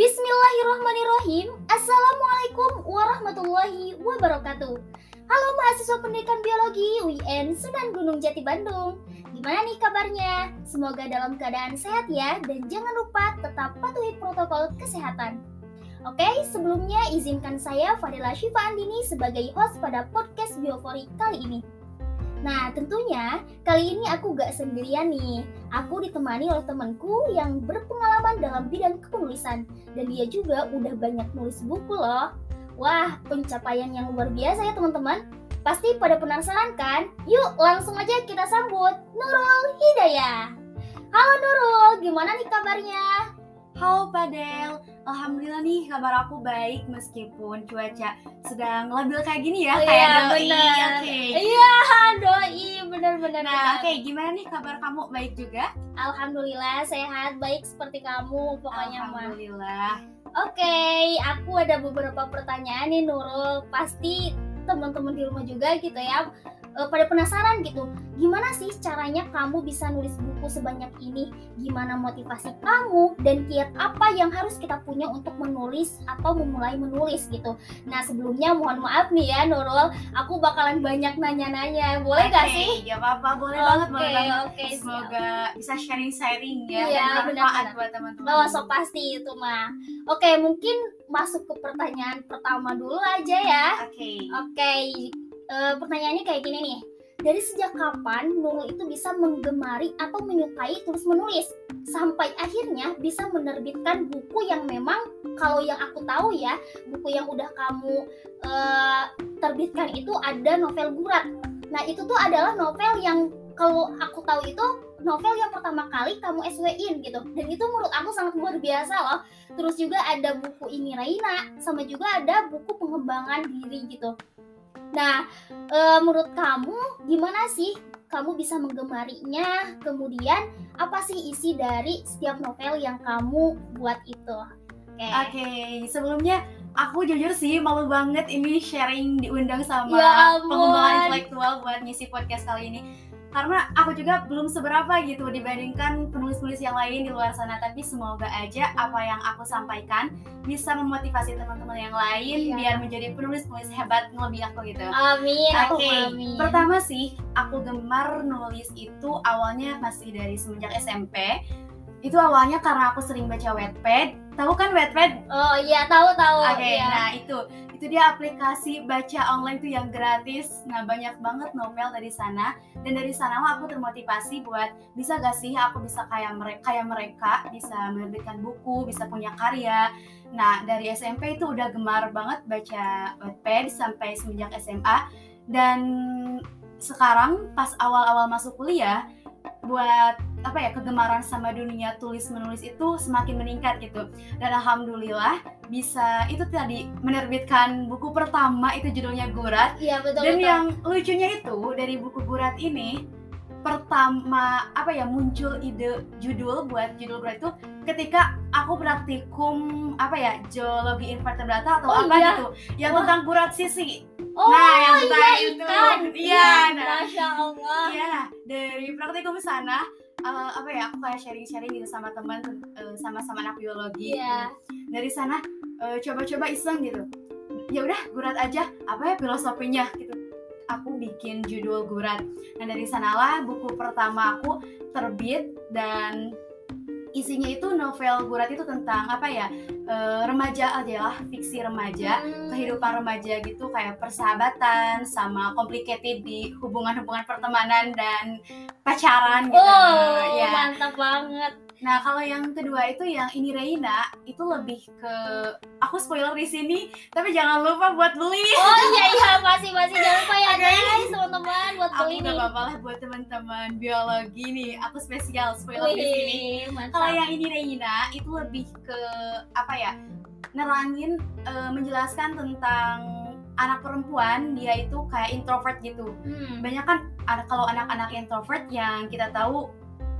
Bismillahirrahmanirrahim. Assalamualaikum warahmatullahi wabarakatuh. Halo mahasiswa pendidikan biologi UIN Sunan Gunung Jati Bandung. Gimana nih kabarnya? Semoga dalam keadaan sehat ya Dan jangan lupa tetap patuhi protokol kesehatan. Oke, sebelumnya izinkan saya Fadila Syifa Andini sebagai host pada podcast Biofori kali ini. Nah, tentunya kali ini aku gak sendirian nih. Aku ditemani oleh temanku yang berpengalaman dalam bidang kepenulisan dan dia juga udah banyak nulis buku loh. Wah, pencapaian yang luar biasa ya teman-teman. Pasti pada penasaran kan? Yuk langsung aja kita sambut Nurul Hidayah. Halo Nurul, gimana nih kabarnya? Halo Padel, Alhamdulillah nih kabar aku baik meskipun cuaca sedang labil kayak gini ya, Oh, kayak iya, doi. bener. Oke. Iya, doi, bener-bener. Nah, oke, gimana nih kabar kamu? Baik juga? Alhamdulillah sehat, baik seperti kamu pokoknya. Alhamdulillah. Oke, aku ada beberapa pertanyaan nih Nurul. Pasti teman-teman di rumah juga gitu ya. Eh, pada penasaran gitu, gimana sih caranya kamu bisa nulis buku sebanyak ini? Gimana motivasi kamu dan kiat apa yang harus kita punya untuk menulis atau memulai menulis gitu? Nah sebelumnya mohon maaf nih ya Nurul, aku bakalan banyak nanya-nanya, boleh gak Oke, sih? Gak apa-apa, boleh banget, boleh Oke, banget. siap. Semoga bisa sharing-sharing ya Iya, dan bermanfaat buat teman-teman. Oh, so pasti itu mah. Oke, mungkin masuk ke pertanyaan pertama dulu aja ya. Oke. Oke, eh, pertanyaannya kayak gini nih. Dari sejak kapan Nurul itu bisa menggemari atau menyukai tulis menulis sampai akhirnya bisa menerbitkan buku yang memang kalau yang aku tahu ya buku yang udah kamu eh, terbitkan itu ada novel gurat. Nah itu tuh adalah novel yang kalau aku tahu itu novel yang pertama kali kamu SW-in gitu dan itu menurut aku sangat luar biasa loh. Terus juga ada buku ini Raina sama juga ada buku pengembangan diri gitu. Nah, eh, menurut kamu gimana sih kamu bisa menggemarinya? Kemudian apa sih isi dari setiap novel yang kamu buat itu? Oke. Oke, sebelumnya aku jujur sih malu banget ini sharing diundang sama Ya ampun. pengembangan intelektual buat ngisi podcast kali ini. Karena aku juga belum seberapa gitu dibandingkan penulis-penulis yang lain di luar sana. Tapi semoga aja apa yang aku sampaikan bisa memotivasi teman-teman yang lain Iya. biar menjadi penulis-penulis hebat lebih aku gitu. Amin. Oke, amin. pertama sih aku gemar nulis itu awalnya masih dari semenjak SMP. Itu awalnya karena aku sering baca Wattpad. Tahu kan Wattpad? Oh iya, tahu tahu. Oke, iya. nah itu itu dia aplikasi baca online tuh yang gratis. Nah banyak banget novel dari sana dan dari sana aku termotivasi buat bisa gak sih aku bisa kayak mereka kayak mereka bisa menerbitkan buku, bisa punya karya. Nah dari SMP itu udah gemar banget baca Wattpad sampai semenjak SMA dan sekarang pas awal-awal masuk kuliah buat apa ya kegemaran sama dunia tulis menulis itu semakin meningkat gitu dan alhamdulillah bisa itu tadi menerbitkan buku pertama itu judulnya Gurat Iya betul dan betul. yang lucunya itu dari buku Gurat ini pertama apa ya muncul ide judul buat judul Gurat itu ketika aku praktikum apa ya geologi invertebrata atau Oh, apa iya. gitu yang Wah. tentang Gurat sisi Oh nah yang iya itu ikan. iya nah Masya Allah. Iya, nah, dari praktikum sana eh, apa ya aku kayak sharing-sharing gitu sama teman eh, sama-sama anak biologi. Iya. Dari sana eh, coba-coba iseng gitu. Ya udah gurat aja apa ya filosofinya gitu. Aku bikin judul gurat. Nah dari sanalah buku pertama aku terbit dan isinya itu novel gurat itu tentang apa ya eh, remaja aja lah fiksi remaja Hmm. kehidupan remaja gitu kayak persahabatan sama complicated di hubungan-hubungan pertemanan dan pacaran gitu. Oh, ya. mantap banget. Nah, kalau yang kedua itu yang ini Reina itu lebih ke aku spoiler di sini, tapi jangan lupa buat beli. Oh iya iya masih masih jangan lupa ya Oke. guys teman-teman buat Aku beli gak nih. apa-apa lah buat teman-teman biologi nih. Aku spesial spoiler di sini. Wih. Kalau yang ini Reina itu lebih ke apa ya? Nerangin eh, menjelaskan tentang anak perempuan dia itu kayak introvert gitu. Hmm. Banyak kan ada kalau anak-anak introvert yang kita tahu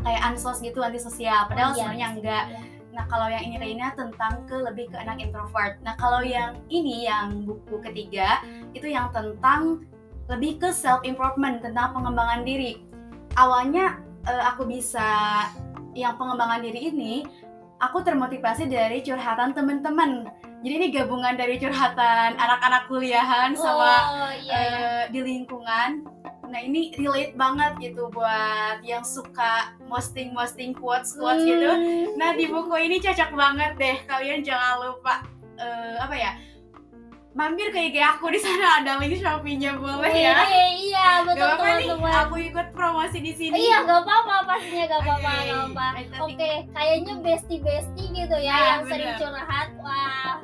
kayak ansos gitu antisosial Oh, padahal iya, sebenarnya enggak. Nah, kalau yang ini Reina tentang ke lebih ke anak introvert. Nah, kalau yang ini yang buku ketiga itu yang tentang lebih ke self improvement tentang pengembangan diri. Awalnya eh, aku bisa yang pengembangan diri ini aku termotivasi dari curhatan teman-teman. Jadi ini gabungan dari curhatan anak-anak kuliahan sama oh, iya, iya. eh, di lingkungan. Nah ini relate banget gitu buat yang suka posting-posting quotes-quotes gitu. Hmm. Nah di buku ini cocok banget deh. Kalian jangan lupa eh, apa ya? Mampir ke IG aku di sana ada link Shopee-nya boleh ya. Iya, iya, betul Gak aku ikut promosi di sini. Iya, gak apa-apa pastinya gak apa-apa, Oke. apa. Kayaknya bestie-bestie gitu ya Ah, yang sering curhat. Wah,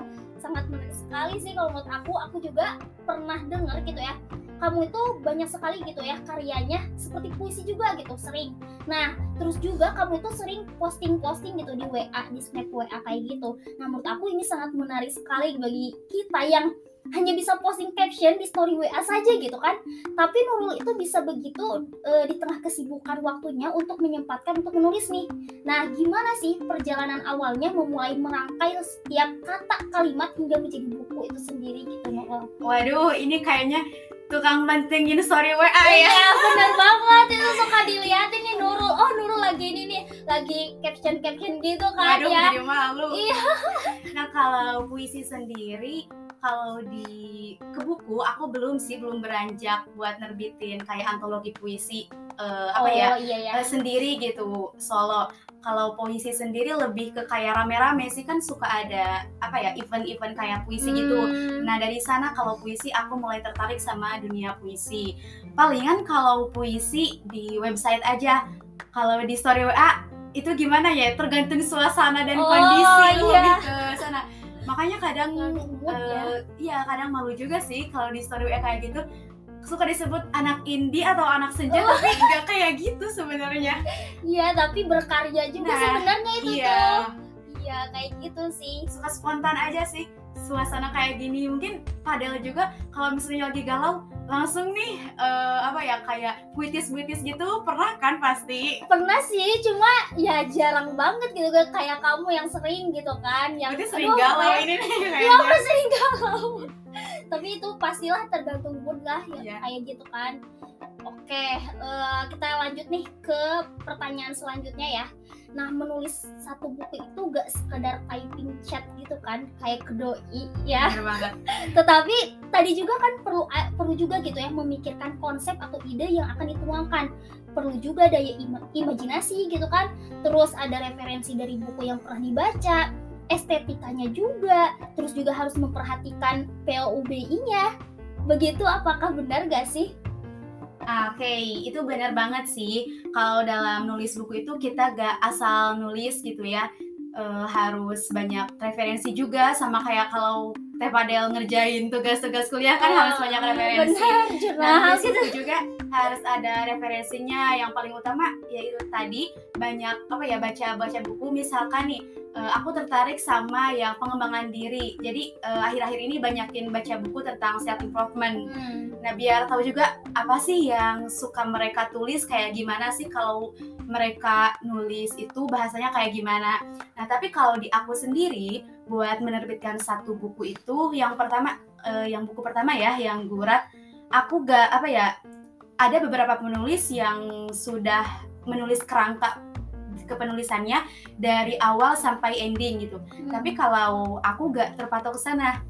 sekali sih kalau menurut aku. Aku juga pernah dengar gitu ya. Kamu itu banyak sekali gitu ya karyanya seperti puisi juga gitu, sering. Nah, terus juga kamu itu sering posting-posting gitu di WA, di snap WA kayak gitu. Nah, menurut aku ini sangat menarik sekali bagi kita yang hanya bisa posting caption di story WA saja gitu kan tapi Nurul itu bisa begitu eh, di tengah kesibukan waktunya untuk menyempatkan untuk menulis nih. Nah, gimana sih perjalanan awalnya memulai merangkai setiap kata kalimat hingga menjadi buku itu sendiri gitu Nurul? Waduh, ini kayaknya tukang pentingin story WA ya. Iya, bener banget itu suka dilihatin nih Nurul. Oh, Nurul lagi ini nih, lagi caption-caption gitu kan Aduh, ya. malu. Iya. Nah, kalau puisi sendiri, kalau di ke buku aku belum sih belum beranjak buat nerbitin kayak antologi puisi eh, apa oh, ya iya ya. eh, sendiri gitu solo. Kalau puisi sendiri lebih ke kayak rame-rame sih kan suka ada apa ya event-event kayak puisi gitu. Hmm. Nah dari sana kalau puisi aku mulai tertarik sama dunia puisi. Palingan kalau puisi di website aja. Kalau di story WA itu gimana ya? Tergantung suasana dan Oh, kondisi iya. lebih ke sana. Makanya kadang mood ya. iya kadang malu juga sih kalau di story WA kayak gitu suka disebut anak indie atau anak senja Oh. tapi nggak kayak gitu sebenarnya. Iya, tapi berkarya juga Nah, sebenarnya itu Iya. tuh. Iya, kayak gitu sih. suka spontan aja sih suasana kayak gini mungkin padahal juga kalau misalnya lagi galau langsung nih eh, apa ya kayak puitis-puitis gitu pernah kan pasti? Pernah sih cuma ya jarang banget gitu kan kayak kamu yang sering gitu kan yang berarti sering aduh, galau ini nih kayaknya. Aku sering galau. Tapi itu pastilah tergantung mood lah ya Iya. kayak gitu kan oke eh, kita lanjut nih ke pertanyaan selanjutnya ya. Nah menulis satu buku itu gak sekedar typing chat gitu kan kayak ke doi ya. Bener banget. Tetapi tadi juga kan perlu eh, perlu juga gitu ya memikirkan konsep atau ide yang akan dituangkan. Perlu juga daya ima- imajinasi gitu kan. Terus ada referensi dari buku yang pernah dibaca estetikanya juga. Terus juga harus memperhatikan POUBI-nya begitu apakah benar gak sih Oke, itu benar banget sih. Kalau dalam nulis buku itu kita gak asal nulis gitu ya. Eh, harus banyak referensi juga sama kayak kalau Teh Padel ngerjain tugas-tugas kuliah kan harus banyak referensi. benar Nah, situ juga harus ada referensinya. Yang paling utama yaitu tadi banyak apa ya baca-baca buku. Misalkan nih, eh, aku tertarik sama yang pengembangan diri. Jadi eh, akhir-akhir ini banyakin baca buku tentang self improvement. Hmm. Nah, biar tahu juga apa sih yang suka mereka tulis kayak gimana sih kalau mereka nulis itu bahasanya kayak gimana. Nah, tapi kalau di aku sendiri buat menerbitkan satu buku itu yang pertama eh, yang buku pertama ya yang gurat aku gak apa ya ada beberapa penulis yang sudah menulis kerangka kepenulisannya dari awal sampai ending gitu. Hmm. Tapi kalau aku gak terpatok ke sana.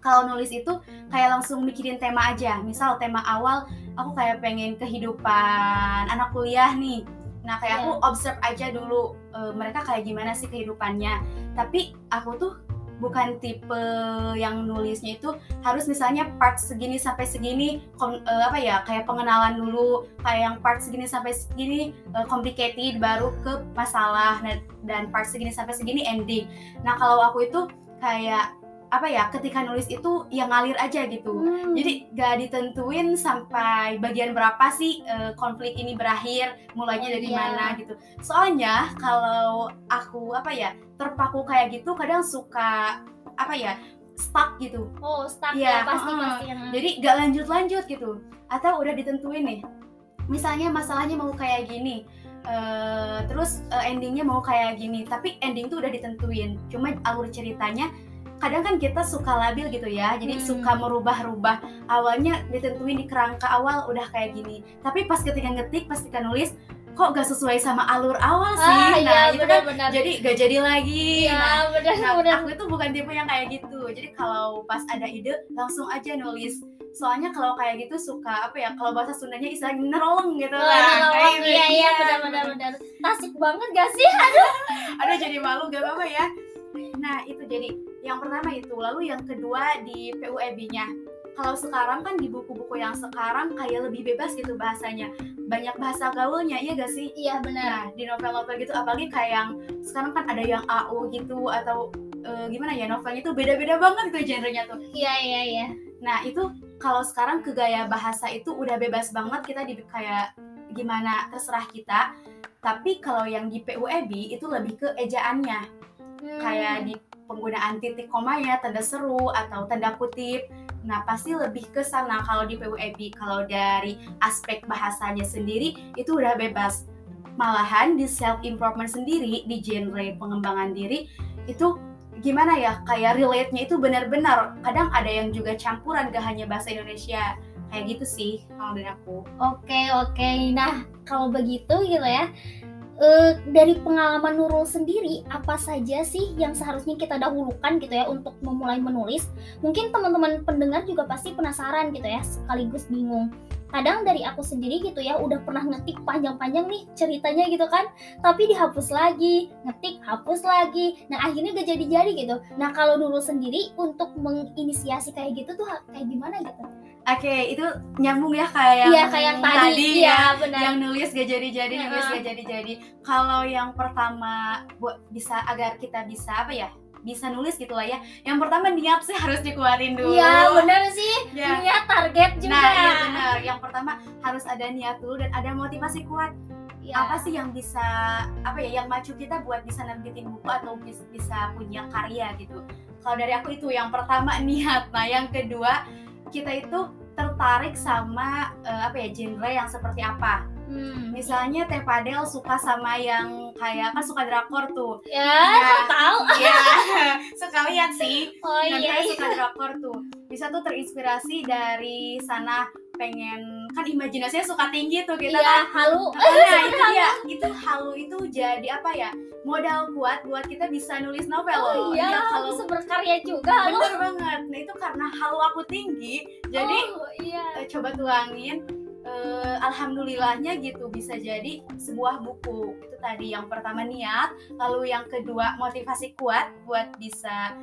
Kalau nulis itu kayak langsung mikirin tema aja. Misal tema awal aku kayak pengen kehidupan anak kuliah nih. Nah, kayak Iya. aku observe aja dulu eh, mereka kayak gimana sih kehidupannya. Tapi aku tuh bukan tipe yang nulisnya itu harus misalnya part segini sampai segini kom- eh, apa ya kayak pengenalan dulu kayak yang part segini sampai segini eh, complicated baru ke masalah Nah, dan part segini sampai segini ending. Nah kalau aku itu kayak apa ya ketika nulis itu yang ngalir aja gitu. Hmm. Jadi gak ditentuin sampai bagian berapa sih eh, konflik ini berakhir, mulainya dari Iya. mana gitu. Soalnya kalau aku apa ya terpaku kayak gitu kadang suka apa ya stuck gitu. oh stuck Iya, ya pasti heeh. pasti yang Jadi gak lanjut-lanjut gitu. Atau udah ditentuin nih. Misalnya masalahnya mau kayak gini. eh, terus eh, endingnya mau kayak gini. Tapi ending tuh udah ditentuin. Cuma alur ceritanya kadang kan kita suka labil gitu ya. Jadi Hmm. suka merubah-rubah. Awalnya ditentuin di kerangka awal udah kayak gini. Tapi pas ketika ngetik, pas ketika nulis kok gak sesuai sama alur awal sih ah nah iya itu kan benar-benar jadi gak jadi lagi iya nah, benar nah, benar aku itu bukan tipe yang kayak gitu jadi kalau pas ada ide langsung aja nulis soalnya kalau kayak gitu suka apa ya kalau bahasa Sundanya istilahnya nerolong gitu Wah, lah nolong. Kayak gitu. iya iya benar benar benar tasik banget gak sih ada jadi malu gak apa-apa ya nah itu jadi yang pertama itu lalu yang kedua di PUEB-nya kalau sekarang kan di buku-buku yang sekarang kayak lebih bebas gitu bahasanya. Banyak bahasa gaulnya iya gak sih? Iya benar. Nah di novel-novel gitu apalagi kayak yang sekarang kan ada yang AU gitu atau eh, gimana ya novelnya itu beda-beda banget tuh genrenya tuh. Iya iya iya. Nah itu kalau sekarang ke gaya bahasa itu udah bebas banget kita di kayak gimana terserah kita. Tapi kalau yang di PUEB itu lebih ke ejaannya. Hmm. kayak di penggunaan titik komanya, tanda seru atau tanda kutip. Nah, pasti lebih ke sana kalau di PUEB. Kalau dari aspek bahasanya sendiri itu udah bebas. Malahan di self improvement sendiri di genre pengembangan diri itu gimana ya? Kayak relate-nya itu benar-benar. Kadang ada yang juga campuran gak hanya bahasa Indonesia. Kayak gitu sih kalau dari aku. Oke oke. Nah kalau begitu gitu ya, eh, dari pengalaman Nurul sendiri apa saja sih yang seharusnya kita dahulukan gitu ya untuk memulai menulis? Mungkin teman-teman pendengar juga pasti penasaran gitu ya, sekaligus bingung. Kadang dari aku sendiri gitu ya, udah pernah ngetik panjang-panjang nih ceritanya gitu kan, tapi dihapus lagi, ngetik hapus lagi. Nah akhirnya gak jadi-jadi gitu. Nah kalau Nurul sendiri untuk menginisiasi kayak gitu tuh kayak gimana gitu? Oke, itu nyambung ya kayak Iya kayak yang tadi, ya. iya benar. yang nulis gak jadi-jadi, nulis Heeh. gak jadi-jadi. Kalau yang pertama buat bisa agar kita bisa apa ya? Bisa nulis gitu lah ya. Yang pertama niat sih harus dikeluarin dulu. Iya benar sih. Ya. Niat target juga. Nah, iya benar. Yang pertama harus ada niat dulu dan ada motivasi kuat. Iya. Apa sih yang bisa apa ya yang maju kita buat bisa nerbitin buku atau bis- bisa punya karya gitu. Kalau dari aku itu yang pertama niat. Nah, yang kedua kita itu tertarik sama eh, apa ya genre yang seperti apa. Hmm. Misalnya Teh Padel suka sama yang kayak kan suka drakor tuh. Ya, Ya. tahu? Iya, suka lihat sih. Oh Dan iya. iya. suka drakor tuh. Bisa tuh terinspirasi dari sana pengen kan imajinasinya suka tinggi tuh kita Iya, kan. halu. Nah, itu dia. Itu halu itu jadi apa ya? Modal kuat buat kita bisa nulis novel Oh loh. iya, kalau bisa berkarya juga halu. bener banget. Nah, itu karena halu aku tinggi. Jadi oh, iya. eh, coba tuangin eh, alhamdulillahnya gitu bisa jadi sebuah buku itu tadi yang pertama niat lalu yang kedua motivasi kuat buat bisa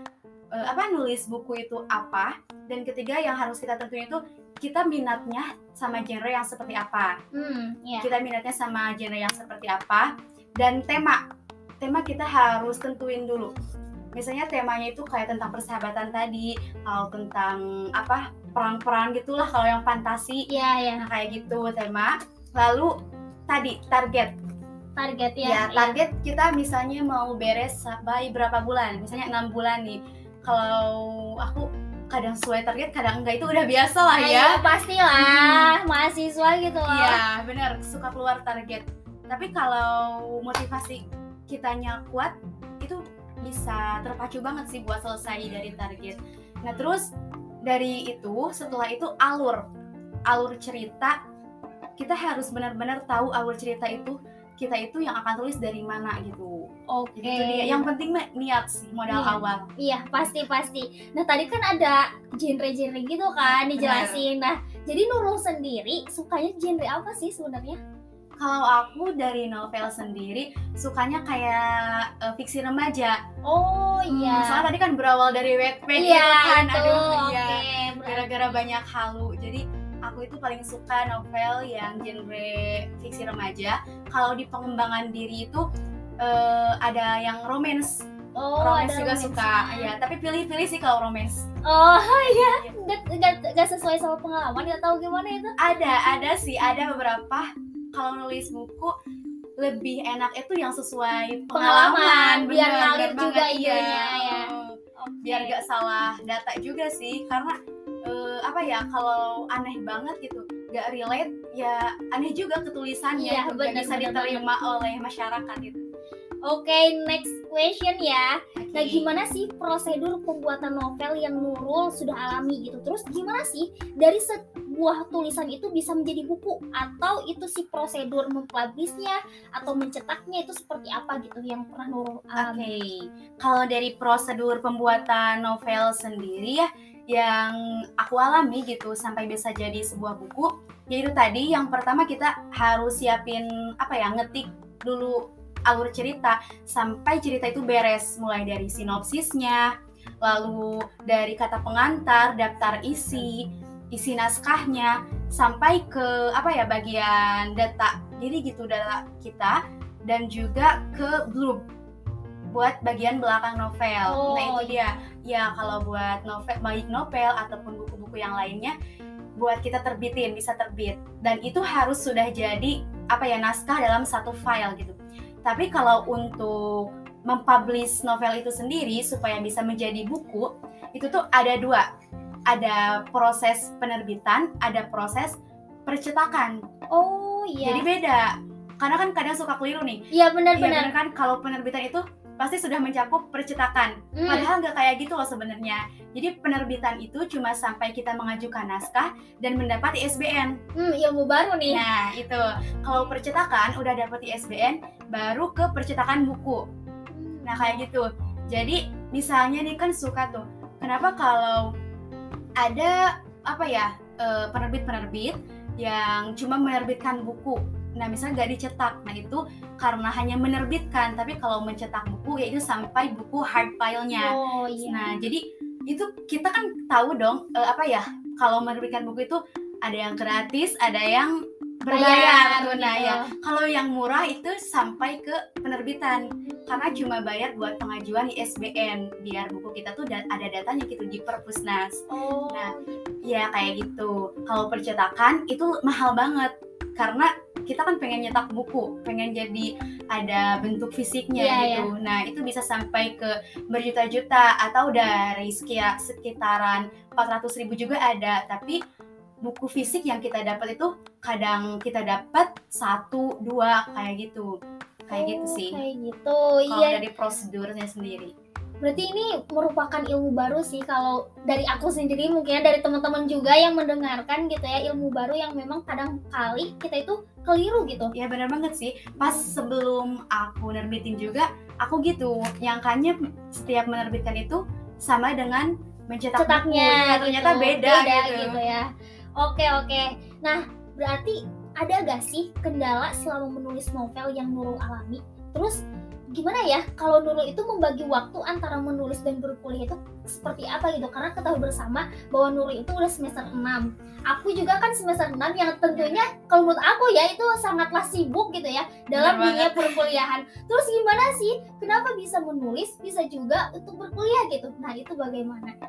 eh, apa nulis buku itu apa dan ketiga yang harus kita tentuin itu kita minatnya sama genre yang seperti apa Hmm, iya. kita minatnya sama genre yang seperti apa dan tema tema kita harus tentuin dulu misalnya temanya itu kayak tentang persahabatan tadi atau tentang apa perang-perang gitulah kalau yang fantasi Iya, iya. nah kayak gitu tema lalu tadi target Target ya. ya, iya. target kita misalnya mau beres sampai berapa bulan misalnya enam bulan nih kalau aku kadang sesuai target kadang enggak itu udah biasa lah Nah, ya iya, pastilah mahasiswa gitu loh. Iya, benar, suka keluar target. Tapi kalau motivasi kitanya kuat, itu bisa terpacu banget sih buat selesai dari target. Nah, terus dari itu, setelah itu alur. Alur cerita, kita harus benar-benar tahu alur cerita itu kita itu yang akan tulis dari mana gitu. Oke. Jadi itu dia. Yang penting niat sih modal Niat. awal. Iya, pasti pasti. Nah, tadi kan ada genre-genre gitu kan dijelasin. Nah, jadi Nurul sendiri sukanya genre apa sih sebenarnya? Kalau aku dari novel sendiri sukanya kayak eh, fiksi remaja. Oh Hmm, iya. soalnya tadi kan berawal dari Wattpad Iya, gitu kan. itu. Aduh, Oke. iya. Gara-gara banyak halu. Jadi aku itu paling suka novel yang genre fiksi remaja. Kalau di pengembangan diri itu eh, ada yang romance. Oh, romance ada juga romance-nya. suka. Ya, tapi pilih-pilih sih kalau romance. Oh iya, nggak nggak- nggak sesuai sama pengalaman, nggak tahu gimana itu. Ada, ada sih, ada beberapa kalau nulis buku lebih enak itu yang sesuai Pengalaman, pengalaman, biar ngalir juga iya. idenya, ya. Biar gak salah data juga sih karena apa ya kalau aneh banget gitu gak relate ya aneh juga ketulisannya Iya, gitu, gak bener, bisa bener diterima oleh masyarakat itu Oke, next question ya. Nah, Oke. gimana sih prosedur pembuatan novel yang Nurul sudah alami gitu? Terus gimana sih dari se- sebuah tulisan itu bisa menjadi buku atau itu si prosedur mempublishnya atau mencetaknya itu seperti apa gitu yang pernah Nurul Oke, alami? kalau dari prosedur pembuatan novel sendiri ya, yang aku alami gitu sampai bisa jadi sebuah buku, yaitu tadi yang pertama kita harus siapin apa ya, ngetik dulu alur cerita sampai cerita itu beres, mulai dari sinopsisnya, lalu dari kata pengantar, daftar isi, isi naskahnya, sampai ke apa ya bagian data, jadi gitu data kita dan juga ke blurb buat bagian belakang novel. Oh, nah itu dia. Ya kalau buat novel baik novel ataupun buku-buku yang lainnya buat kita terbitin bisa terbit dan itu harus sudah jadi apa ya naskah dalam satu file gitu. Tapi kalau untuk mempublish novel itu sendiri supaya bisa menjadi buku itu tuh ada dua. Ada proses penerbitan, ada proses percetakan. Oh Jadi iya, beda. Karena kan kadang suka keliru nih. iya benar-benar. bener kan kalau penerbitan itu pasti sudah mencakup percetakan. Hmm. Padahal nggak kayak gitu loh sebenarnya. Jadi penerbitan itu cuma sampai kita mengajukan naskah dan mendapat ISBN. Hmm, ilmu baru nih. Nah itu kalau percetakan udah dapat ISBN baru ke percetakan buku. Nah kayak gitu. Jadi misalnya nih kan suka tuh. Kenapa kalau ada apa ya eh, penerbit-penerbit yang cuma menerbitkan buku. Nah misalnya nggak dicetak. Nah itu karena hanya menerbitkan. Tapi kalau mencetak buku yaitu sampai buku hard file-nya. Oh iya. Nah, jadi itu kita kan tahu dong eh, apa ya kalau menerbitkan buku itu ada yang gratis, ada yang berbayar. Nah, ya kalau yang murah itu sampai ke penerbitan karena cuma bayar buat pengajuan ISBN biar buku kita tuh da- ada datanya gitu di Perpusnas. Oh. Nah, Ya kayak gitu. Kalau percetakan itu mahal banget karena kita kan pengen nyetak buku, pengen jadi ada bentuk fisiknya Iya, gitu. Nah itu bisa sampai ke berjuta-juta atau dari sekia- sekitaran 400 ribu juga ada. Tapi buku fisik yang kita dapat itu kadang kita dapat satu dua kayak gitu, kayak gitu Oh, sih. Kayak gitu. Kalau Iya. dari prosedurnya sendiri. Berarti ini merupakan ilmu baru sih kalau dari aku sendiri mungkin ya, dari teman-teman juga yang mendengarkan gitu ya ilmu baru yang memang kadang kali kita itu keliru gitu. Ya benar banget sih. Pas sebelum aku nerbitin juga, aku gitu. Nyangkanya setiap menerbitkan itu sama dengan mencetak buku. Cetaknya Ya, ternyata gitu, beda, gitu. ya. Oke oke. Nah berarti ada gak sih kendala selama menulis novel yang Nurul alami? Terus gimana ya kalau Nurul itu membagi waktu antara menulis dan berkuliah itu seperti apa gitu? Karena ketahui bersama bahwa Nurul itu udah semester 6 Aku juga kan semester 6 yang tentunya kalau menurut aku ya itu sangatlah sibuk gitu ya dalam dunia perkuliahan. Terus gimana sih? Kenapa bisa menulis, bisa juga untuk berkuliah gitu? Nah itu bagaimana?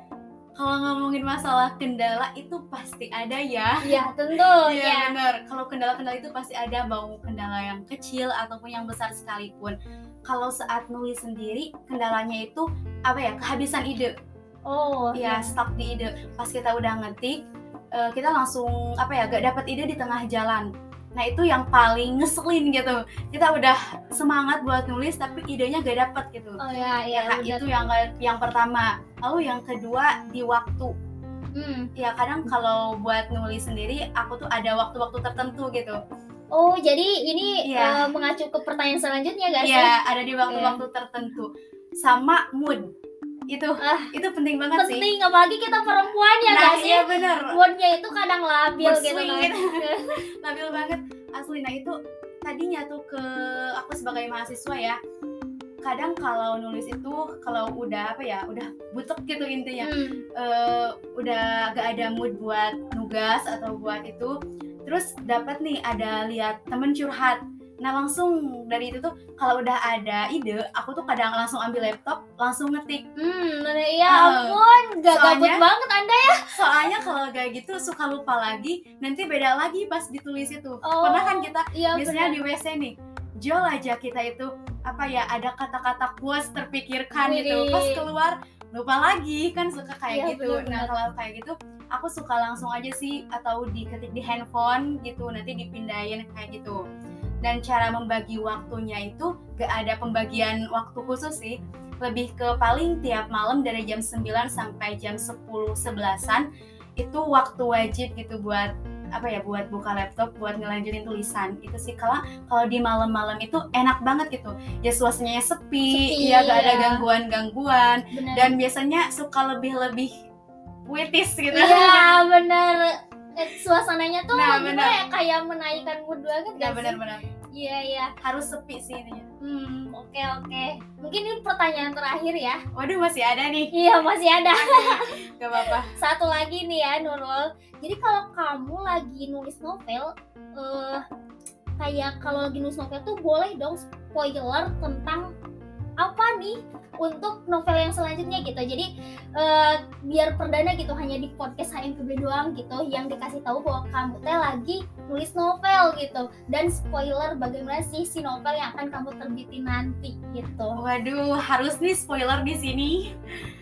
Kalau ngomongin masalah kendala itu pasti ada ya. Iya tentu Iya ya. benar. Kalau kendala-kendala itu pasti ada, mau kendala yang kecil ataupun yang besar sekalipun. Kalau saat nulis sendiri, kendalanya itu apa ya? Kehabisan ide. Oh ya stuck di ide. Pas kita udah ngetik eh, kita langsung apa ya gak dapat ide di tengah jalan. Nah itu yang paling ngeselin gitu. Kita udah semangat buat nulis tapi idenya gak dapet gitu. Oh ya ya Nah, itu yang yang pertama. Lalu yang kedua di waktu. Hmm. ya kadang kalau buat nulis sendiri aku tuh ada waktu-waktu tertentu gitu Oh jadi ini Iya. eh, mengacu ke pertanyaan selanjutnya gak sih? ya ada di waktu-waktu tertentu sama mood itu Ah, itu penting banget sih Penting apalagi kita perempuan ya nah sih? iya bener Moodnya itu kadang labil Mood gitu kan. labil banget asli nah itu tadinya tuh ke aku sebagai mahasiswa ya kadang kalau nulis itu kalau udah apa ya udah butek gitu intinya Hmm. Eh, udah gak ada mood buat nugas atau buat itu terus dapat nih ada lihat temen curhat nah langsung dari itu tuh kalau udah ada ide aku tuh kadang langsung ambil laptop langsung ngetik Hmm, ya Eh, ampun, gak gabut soalnya- banget Anda ya. soalnya kalau kayak gitu suka lupa lagi nanti beda lagi pas ditulis itu Oh, pernah kan kita Iya biasanya benar. di WC nih jol aja kita itu apa ya ada kata-kata puas terpikirkan gitu Widih. pas keluar lupa lagi kan suka kayak Iya, gitu benar-benar. nah kalau kayak gitu aku suka langsung aja sih atau diketik di handphone gitu nanti dipindahin kayak gitu. Dan cara membagi waktunya itu gak ada pembagian waktu khusus sih. Lebih ke paling tiap malam dari jam 9 sampai jam 10 11-an itu waktu wajib gitu buat apa ya buat buka laptop buat ngelanjutin tulisan. Itu sih kalau kalau di malam-malam itu enak banget gitu. Ya suasananya sepi, Sepi, ya gak ada iya. gangguan-gangguan. Dan biasanya suka lebih-lebih puitis gitu. Iya bener. Eh, Suasananya tuh Nah, bener. ya? Kayak menaikkan mood banget gak sih? benar-benar Iya iya. Harus sepi sih intinya. Hmm oke oke. Mungkin ini pertanyaan terakhir ya. Waduh masih ada nih. Iya masih ada. Gak apa-apa. Satu lagi nih ya Nurul. Jadi kalau kamu lagi nulis novel eh Kayak kalau lagi nulis novel tuh boleh dong spoiler tentang apa nih untuk novel yang selanjutnya gitu. Jadi eh, biar perdana gitu hanya di podcast HMPB doang gitu yang dikasih tahu bahwa kamu teh lagi nulis novel gitu. Dan spoiler bagaimana sih si novel yang akan kamu terbitin nanti gitu. Waduh harus nih spoiler di sini.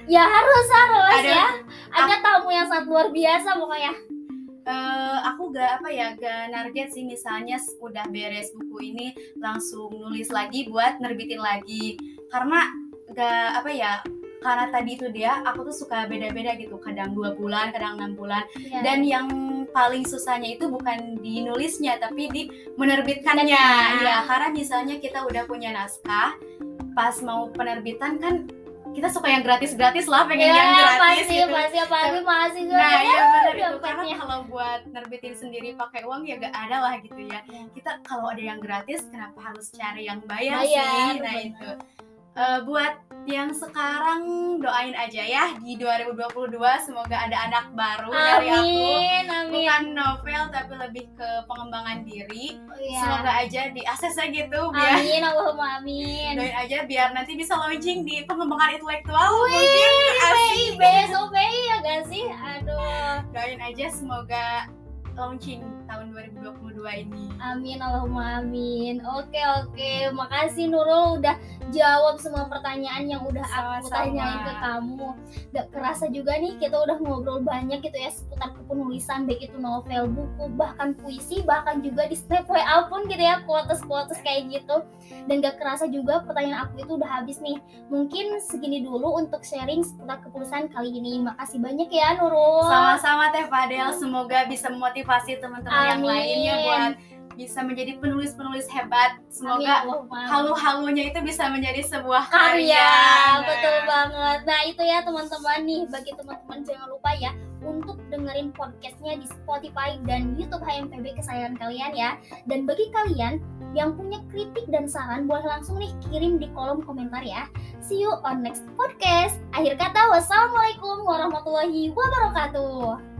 Ya harus harus Ada- ya. Ada tamu yang sangat luar biasa pokoknya. Eh, aku gak apa ya gak target sih misalnya udah beres buku ini langsung nulis lagi buat nerbitin lagi karena gak apa ya karena tadi itu dia aku tuh suka beda-beda gitu kadang dua bulan kadang enam bulan Ya. dan yang paling susahnya itu bukan di nulisnya tapi di menerbitkannya Menerbitkan. ya karena misalnya kita udah punya naskah pas mau penerbitan kan kita suka yang gratis-gratis lah pengen ya, yang gratis pasti gitu pasti apalagi mahasiswa Nah, ya, iya benar itu karena kalau buat nerbitin sendiri pakai uang ya gak ada lah gitu ya. Iya. Kita kalau ada yang gratis kenapa harus cari yang bayar, Bayar, sih? Nah, benar. itu. Eh, buat yang sekarang doain aja ya di 2022 semoga ada anak baru dari aku. amin amin Bukan novel tapi lebih ke pengembangan diri. Iya. Semoga aja di aja gitu biar amin Allahumma amin doain aja biar nanti bisa launching di pengembangan intelektual Wih, mungkin asik. besok ya gak sih aduh doain aja semoga launching tahun 2022 ini. Amin Allahumma amin. Oke oke, makasih Nurul udah jawab semua pertanyaan yang udah aku Sama-sama. tanyain ke kamu. Gak kerasa juga nih kita udah ngobrol banyak gitu ya seputar kepenulisan baik itu novel, buku, bahkan puisi, bahkan juga di snap WA pun gitu ya quotes-quotes kayak gitu. Dan gak kerasa juga pertanyaan aku itu udah habis nih. Mungkin segini dulu untuk sharing seputar kepenulisan kali ini. Makasih banyak ya Nurul. Sama-sama Teh Fadel, semoga bisa memotivasi teman-teman yang lainnya buat bisa menjadi penulis-penulis hebat. Semoga amin. halu-halunya itu bisa menjadi sebuah karya karya. Nah, betul banget. Nah itu ya teman-teman nih bagi teman-teman jangan lupa ya untuk dengerin podcastnya di Spotify dan YouTube HMPB kesayangan kalian ya. Dan bagi kalian yang punya kritik dan saran boleh langsung nih kirim di kolom komentar ya. See you on next podcast. Akhir kata wassalamualaikum warahmatullahi wabarakatuh